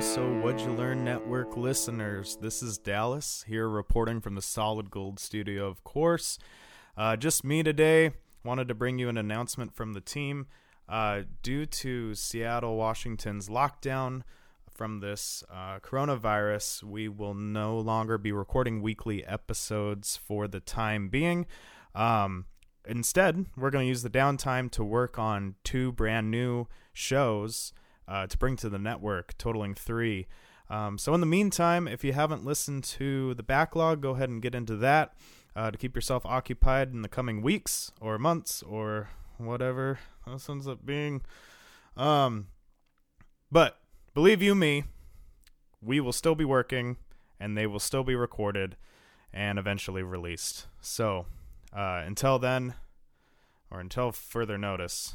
So, what'd you learn, network listeners? This is Dallas here reporting from the Solid Gold studio, of course. Uh, just me today. Wanted to bring you an announcement from the team. Uh, due to Seattle, Washington's lockdown from this uh, coronavirus, we will no longer be recording weekly episodes for the time being. Um, instead, we're going to use the downtime to work on two brand new shows uh, to bring to the network, totaling three. Um, so, in the meantime, if you haven't listened to the backlog, go ahead and get into that uh, to keep yourself occupied in the coming weeks or months or whatever this ends up being. Um, but believe you me, we will still be working and they will still be recorded and eventually released. So, uh, until then, or until further notice,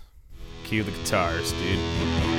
cue the guitars, dude.